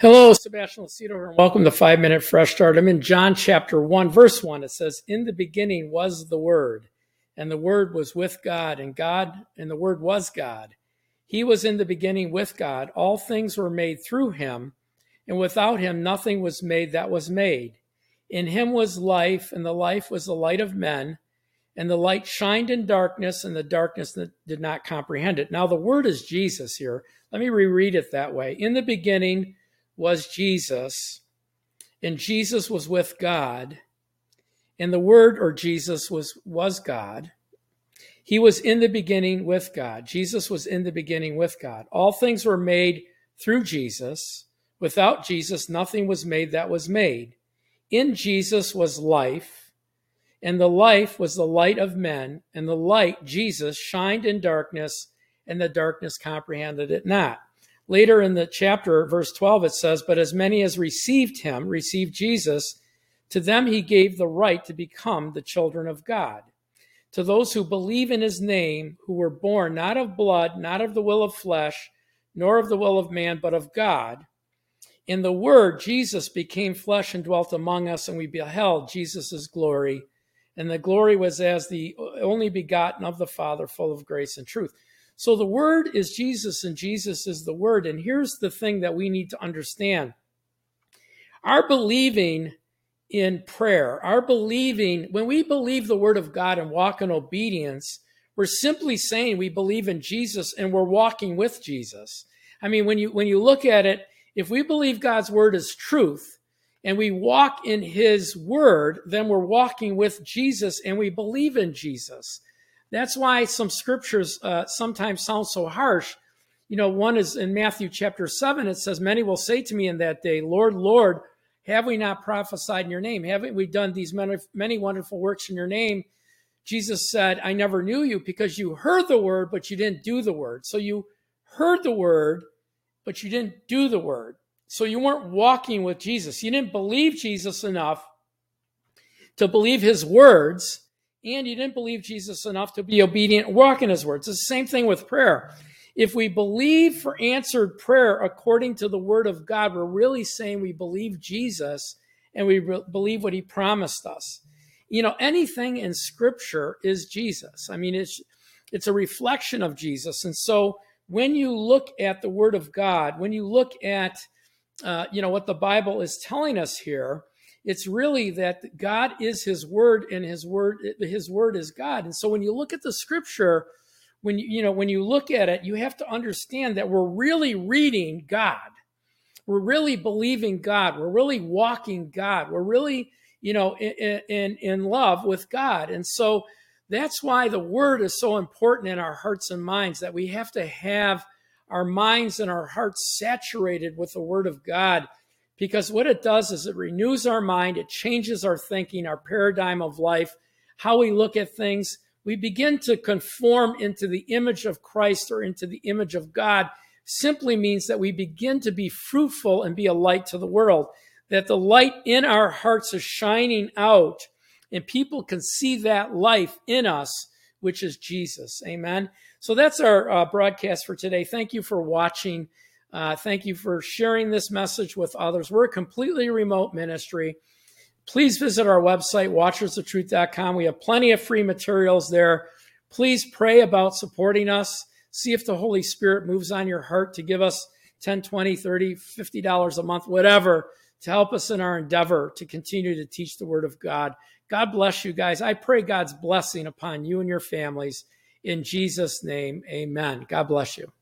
Hello, Sebastian Lucido and welcome to Five Minute Fresh Start. I'm in John chapter 1, verse 1. It says, In the beginning was the Word, and the Word was with God, and God, and the Word was God. He was in the beginning with God. All things were made through him, and without him nothing was made that was made. In him was life, and the life was the light of men. And the light shined in darkness, and the darkness did not comprehend it. Now, the word is Jesus here. Let me reread it that way. In the beginning, was Jesus, and Jesus was with God, and the Word or Jesus was, was God. He was in the beginning with God. Jesus was in the beginning with God. All things were made through Jesus. Without Jesus, nothing was made that was made. In Jesus was life, and the life was the light of men, and the light, Jesus, shined in darkness, and the darkness comprehended it not. Later in the chapter, verse 12, it says, But as many as received him, received Jesus, to them he gave the right to become the children of God. To those who believe in his name, who were born not of blood, not of the will of flesh, nor of the will of man, but of God. In the Word, Jesus became flesh and dwelt among us, and we beheld Jesus' glory. And the glory was as the only begotten of the Father, full of grace and truth. So the Word is Jesus, and Jesus is the Word. And here's the thing that we need to understand our believing in prayer, our believing, when we believe the Word of God and walk in obedience, we're simply saying we believe in Jesus and we're walking with Jesus. I mean, when you when you look at it, if we believe God's word is truth and we walk in his word, then we're walking with Jesus and we believe in Jesus. That's why some scriptures uh, sometimes sound so harsh. You know, one is in Matthew chapter 7, it says, Many will say to me in that day, Lord, Lord, have we not prophesied in your name? Haven't we done these many, many wonderful works in your name? Jesus said, I never knew you because you heard the word, but you didn't do the word. So you heard the word, but you didn't do the word. So you weren't walking with Jesus. You didn't believe Jesus enough to believe his words and you didn't believe Jesus enough to be obedient, walk in his words. It's the same thing with prayer. If we believe for answered prayer according to the word of God, we're really saying we believe Jesus and we re- believe what he promised us. You know, anything in scripture is Jesus. I mean, it's it's a reflection of Jesus. And so when you look at the word of God, when you look at uh, you know what the Bible is telling us here, it's really that God is his word and his word his word is God. And so when you look at the scripture, when you you know when you look at it, you have to understand that we're really reading God. We're really believing God. We're really walking God. We're really, you know, in in, in love with God. And so that's why the word is so important in our hearts and minds that we have to have our minds and our hearts saturated with the word of God because what it does is it renews our mind, it changes our thinking, our paradigm of life, how we look at things. We begin to conform into the image of Christ or into the image of God, simply means that we begin to be fruitful and be a light to the world, that the light in our hearts is shining out, and people can see that life in us, which is Jesus. Amen. So that's our uh, broadcast for today. Thank you for watching. Uh, thank you for sharing this message with others. We're a completely remote ministry. Please visit our website, watchersoftruth.com. We have plenty of free materials there. Please pray about supporting us. See if the Holy Spirit moves on your heart to give us 10, 20, 30, 50 dollars a month, whatever, to help us in our endeavor to continue to teach the word of God. God bless you guys. I pray God's blessing upon you and your families. In Jesus' name, amen. God bless you.